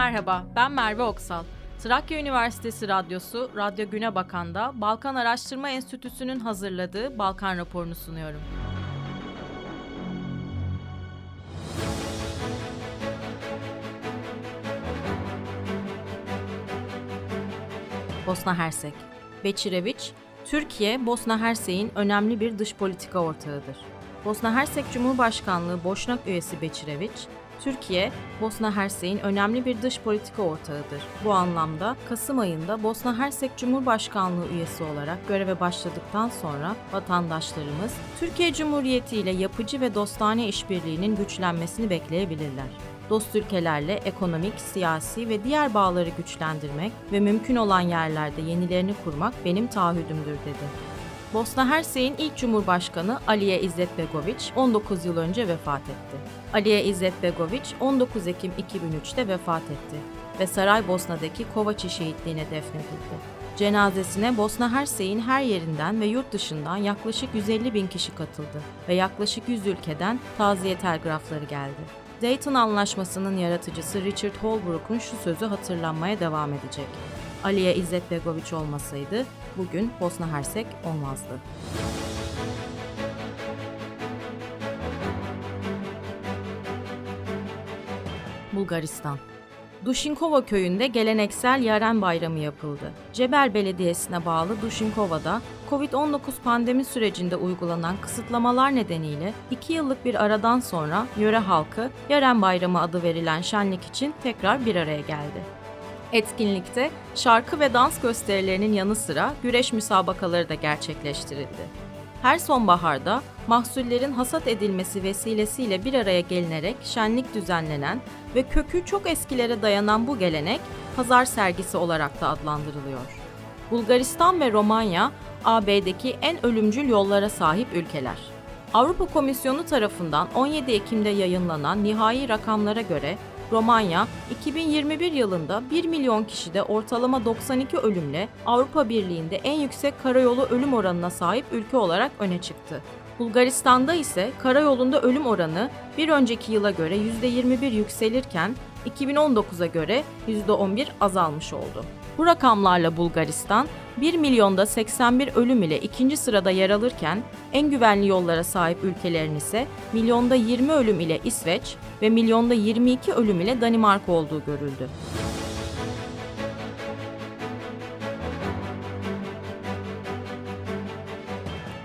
Merhaba, ben Merve Oksal. Trakya Üniversitesi Radyosu, Radyo Güne Bakan'da Balkan Araştırma Enstitüsü'nün hazırladığı Balkan raporunu sunuyorum. Bosna Hersek Beçireviç, Türkiye, Bosna Hersek'in önemli bir dış politika ortağıdır. Bosna Hersek Cumhurbaşkanlığı Boşnak üyesi Beçireviç, Türkiye, Bosna Hersek'in önemli bir dış politika ortağıdır. Bu anlamda Kasım ayında Bosna Hersek Cumhurbaşkanlığı üyesi olarak göreve başladıktan sonra vatandaşlarımız Türkiye Cumhuriyeti ile yapıcı ve dostane işbirliğinin güçlenmesini bekleyebilirler dost ülkelerle ekonomik, siyasi ve diğer bağları güçlendirmek ve mümkün olan yerlerde yenilerini kurmak benim taahhüdümdür dedi. Bosna Hersek'in ilk cumhurbaşkanı Aliye İzzet Begoviç 19 yıl önce vefat etti. Aliye İzzet Begoviç 19 Ekim 2003'te vefat etti ve Saraybosna'daki Kovaçi şehitliğine defnedildi. Cenazesine Bosna Hersek'in her yerinden ve yurt dışından yaklaşık 150 bin kişi katıldı ve yaklaşık 100 ülkeden taziye telgrafları geldi. Dayton Anlaşması'nın yaratıcısı Richard Holbrooke'un şu sözü hatırlanmaya devam edecek. Aliye İzzet Begoviç olmasaydı bugün Bosna Hersek olmazdı. Bulgaristan Duşinkova köyünde geleneksel Yaren Bayramı yapıldı. Cebel Belediyesi'ne bağlı Duşinkova'da Covid-19 pandemi sürecinde uygulanan kısıtlamalar nedeniyle 2 yıllık bir aradan sonra yöre halkı Yaren Bayramı adı verilen şenlik için tekrar bir araya geldi. Etkinlikte şarkı ve dans gösterilerinin yanı sıra güreş müsabakaları da gerçekleştirildi. Her sonbaharda mahsullerin hasat edilmesi vesilesiyle bir araya gelinerek şenlik düzenlenen ve kökü çok eskilere dayanan bu gelenek pazar sergisi olarak da adlandırılıyor. Bulgaristan ve Romanya AB'deki en ölümcül yollara sahip ülkeler. Avrupa Komisyonu tarafından 17 Ekim'de yayınlanan nihai rakamlara göre Romanya 2021 yılında 1 milyon kişide ortalama 92 ölümle Avrupa Birliği'nde en yüksek karayolu ölüm oranına sahip ülke olarak öne çıktı. Bulgaristan'da ise karayolunda ölüm oranı bir önceki yıla göre %21 yükselirken 2019'a göre %11 azalmış oldu. Bu rakamlarla Bulgaristan 1 milyonda 81 ölüm ile ikinci sırada yer alırken en güvenli yollara sahip ülkelerin ise milyonda 20 ölüm ile İsveç ve milyonda 22 ölüm ile Danimarka olduğu görüldü.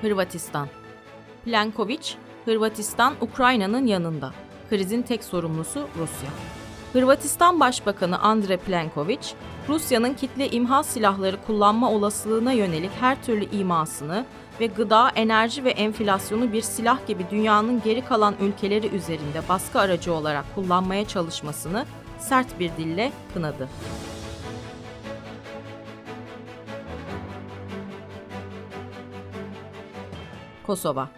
Hırvatistan Plenković, Hırvatistan Ukrayna'nın yanında. Krizin tek sorumlusu Rusya. Hırvatistan Başbakanı Andre Plenković, Rusya'nın kitle imha silahları kullanma olasılığına yönelik her türlü imasını ve gıda, enerji ve enflasyonu bir silah gibi dünyanın geri kalan ülkeleri üzerinde baskı aracı olarak kullanmaya çalışmasını sert bir dille kınadı. Kosova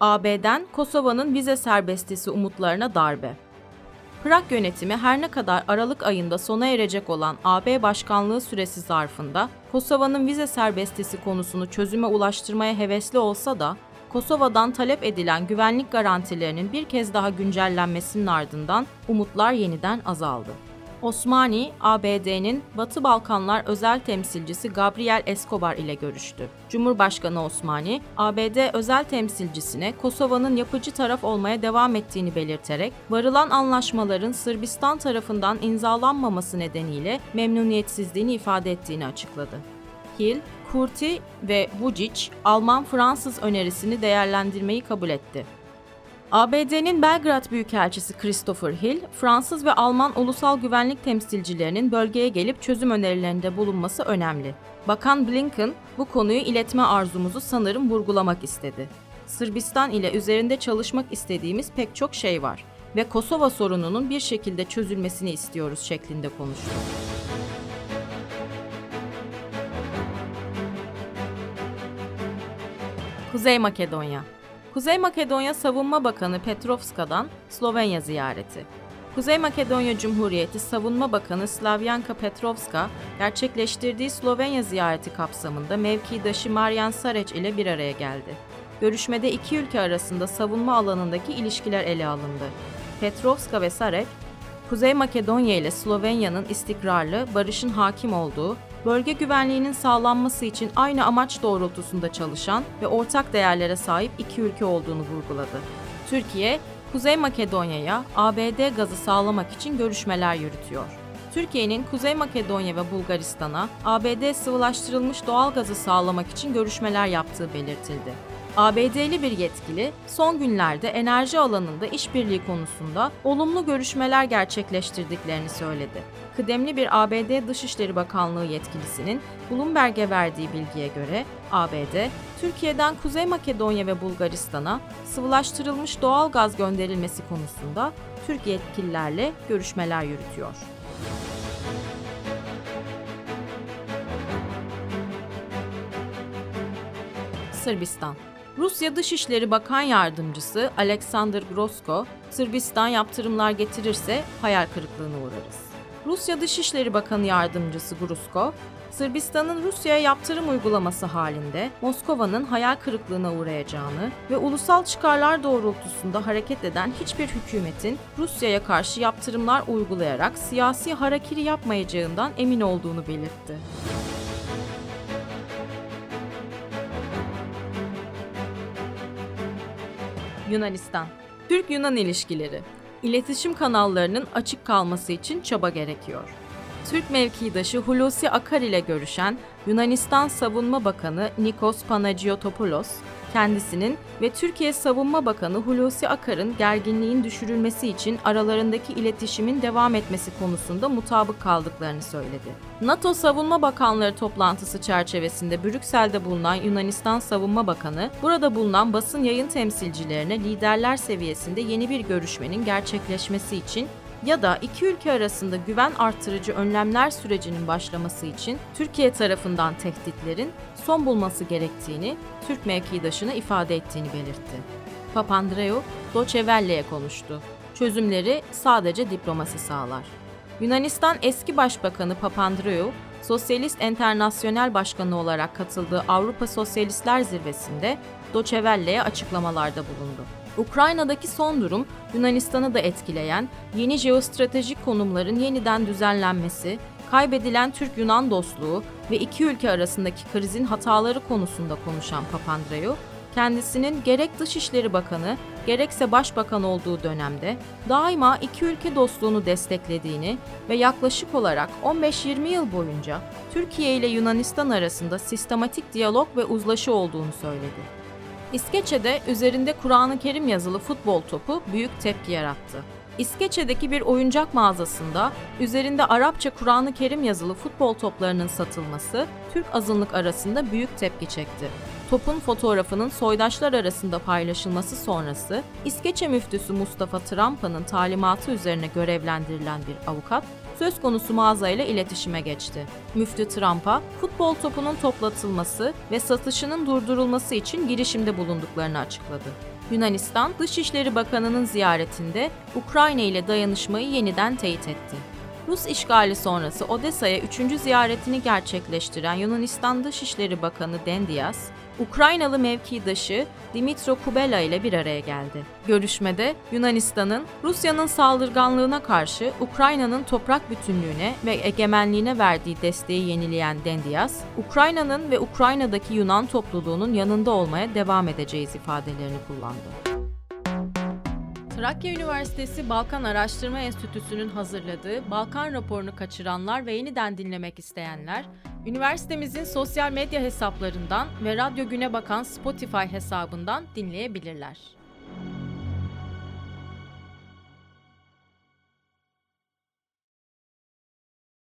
AB'den Kosova'nın vize serbestisi umutlarına darbe. Prag yönetimi her ne kadar Aralık ayında sona erecek olan AB başkanlığı süresi zarfında Kosova'nın vize serbestisi konusunu çözüme ulaştırmaya hevesli olsa da Kosova'dan talep edilen güvenlik garantilerinin bir kez daha güncellenmesinin ardından umutlar yeniden azaldı. Osmani, ABD'nin Batı Balkanlar özel temsilcisi Gabriel Escobar ile görüştü. Cumhurbaşkanı Osmani, ABD özel temsilcisine Kosova'nın yapıcı taraf olmaya devam ettiğini belirterek, varılan anlaşmaların Sırbistan tarafından imzalanmaması nedeniyle memnuniyetsizliğini ifade ettiğini açıkladı. Hill, Kurti ve Vucic, Alman-Fransız önerisini değerlendirmeyi kabul etti. ABD'nin Belgrad Büyükelçisi Christopher Hill, Fransız ve Alman ulusal güvenlik temsilcilerinin bölgeye gelip çözüm önerilerinde bulunması önemli. Bakan Blinken, bu konuyu iletme arzumuzu sanırım vurgulamak istedi. Sırbistan ile üzerinde çalışmak istediğimiz pek çok şey var ve Kosova sorununun bir şekilde çözülmesini istiyoruz şeklinde konuştu. Kuzey Makedonya Kuzey Makedonya Savunma Bakanı Petrovska'dan Slovenya ziyareti. Kuzey Makedonya Cumhuriyeti Savunma Bakanı Slavyanka Petrovska, gerçekleştirdiği Slovenya ziyareti kapsamında mevkidaşı Marjan Sarec ile bir araya geldi. Görüşmede iki ülke arasında savunma alanındaki ilişkiler ele alındı. Petrovska ve Sarec, Kuzey Makedonya ile Slovenya'nın istikrarlı, barışın hakim olduğu, bölge güvenliğinin sağlanması için aynı amaç doğrultusunda çalışan ve ortak değerlere sahip iki ülke olduğunu vurguladı. Türkiye, Kuzey Makedonya'ya ABD gazı sağlamak için görüşmeler yürütüyor. Türkiye'nin Kuzey Makedonya ve Bulgaristan'a ABD sıvılaştırılmış doğal gazı sağlamak için görüşmeler yaptığı belirtildi. ABD'li bir yetkili son günlerde enerji alanında işbirliği konusunda olumlu görüşmeler gerçekleştirdiklerini söyledi. Kıdemli bir ABD Dışişleri Bakanlığı yetkilisinin Bloomberg'e verdiği bilgiye göre ABD, Türkiye'den Kuzey Makedonya ve Bulgaristan'a sıvılaştırılmış doğal gaz gönderilmesi konusunda Türk yetkililerle görüşmeler yürütüyor. Sırbistan Rusya Dışişleri Bakan Yardımcısı Alexander Grosko, Sırbistan yaptırımlar getirirse hayal kırıklığına uğrarız. Rusya Dışişleri Bakanı Yardımcısı Grusko, Sırbistan'ın Rusya'ya yaptırım uygulaması halinde Moskova'nın hayal kırıklığına uğrayacağını ve ulusal çıkarlar doğrultusunda hareket eden hiçbir hükümetin Rusya'ya karşı yaptırımlar uygulayarak siyasi harakiri yapmayacağından emin olduğunu belirtti. Yunanistan Türk-Yunan ilişkileri İletişim kanallarının açık kalması için çaba gerekiyor. Türk mevkidaşı Hulusi Akar ile görüşen Yunanistan Savunma Bakanı Nikos Panagiotopoulos, kendisinin ve Türkiye Savunma Bakanı Hulusi Akar'ın gerginliğin düşürülmesi için aralarındaki iletişimin devam etmesi konusunda mutabık kaldıklarını söyledi. NATO Savunma Bakanları toplantısı çerçevesinde Brüksel'de bulunan Yunanistan Savunma Bakanı, burada bulunan basın yayın temsilcilerine liderler seviyesinde yeni bir görüşmenin gerçekleşmesi için ya da iki ülke arasında güven artırıcı önlemler sürecinin başlaması için Türkiye tarafından tehditlerin son bulması gerektiğini Türk mevkidaşına ifade ettiğini belirtti. Papandreou, Welle'ye konuştu. Çözümleri sadece diplomasi sağlar. Yunanistan eski başbakanı Papandreou, Sosyalist Enternasyonel Başkanı olarak katıldığı Avrupa Sosyalistler Zirvesi'nde Doçe Welle'ye açıklamalarda bulundu. Ukrayna'daki son durum Yunanistan'ı da etkileyen yeni jeostratejik konumların yeniden düzenlenmesi, kaybedilen Türk-Yunan dostluğu ve iki ülke arasındaki krizin hataları konusunda konuşan Papandreou, kendisinin gerek Dışişleri Bakanı gerekse Başbakan olduğu dönemde daima iki ülke dostluğunu desteklediğini ve yaklaşık olarak 15-20 yıl boyunca Türkiye ile Yunanistan arasında sistematik diyalog ve uzlaşı olduğunu söyledi. İskeçe'de üzerinde Kur'an-ı Kerim yazılı futbol topu büyük tepki yarattı. İskeçe'deki bir oyuncak mağazasında üzerinde Arapça Kur'an-ı Kerim yazılı futbol toplarının satılması Türk azınlık arasında büyük tepki çekti. Topun fotoğrafının soydaşlar arasında paylaşılması sonrası İskeçe müftüsü Mustafa Trampa'nın talimatı üzerine görevlendirilen bir avukat söz konusu mağazayla iletişime geçti. Müftü Trump'a futbol topunun toplatılması ve satışının durdurulması için girişimde bulunduklarını açıkladı. Yunanistan Dışişleri Bakanı'nın ziyaretinde Ukrayna ile dayanışmayı yeniden teyit etti. Rus işgali sonrası Odessa'ya üçüncü ziyaretini gerçekleştiren Yunanistan Dışişleri Bakanı Dendias, Ukraynalı mevkidaşı Dimitro Kubela ile bir araya geldi. Görüşmede Yunanistan'ın Rusya'nın saldırganlığına karşı Ukrayna'nın toprak bütünlüğüne ve egemenliğine verdiği desteği yenileyen Dendias, Ukrayna'nın ve Ukrayna'daki Yunan topluluğunun yanında olmaya devam edeceğiz ifadelerini kullandı. Trakya Üniversitesi Balkan Araştırma Enstitüsü'nün hazırladığı Balkan raporunu kaçıranlar ve yeniden dinlemek isteyenler, üniversitemizin sosyal medya hesaplarından ve Radyo Güne Bakan Spotify hesabından dinleyebilirler.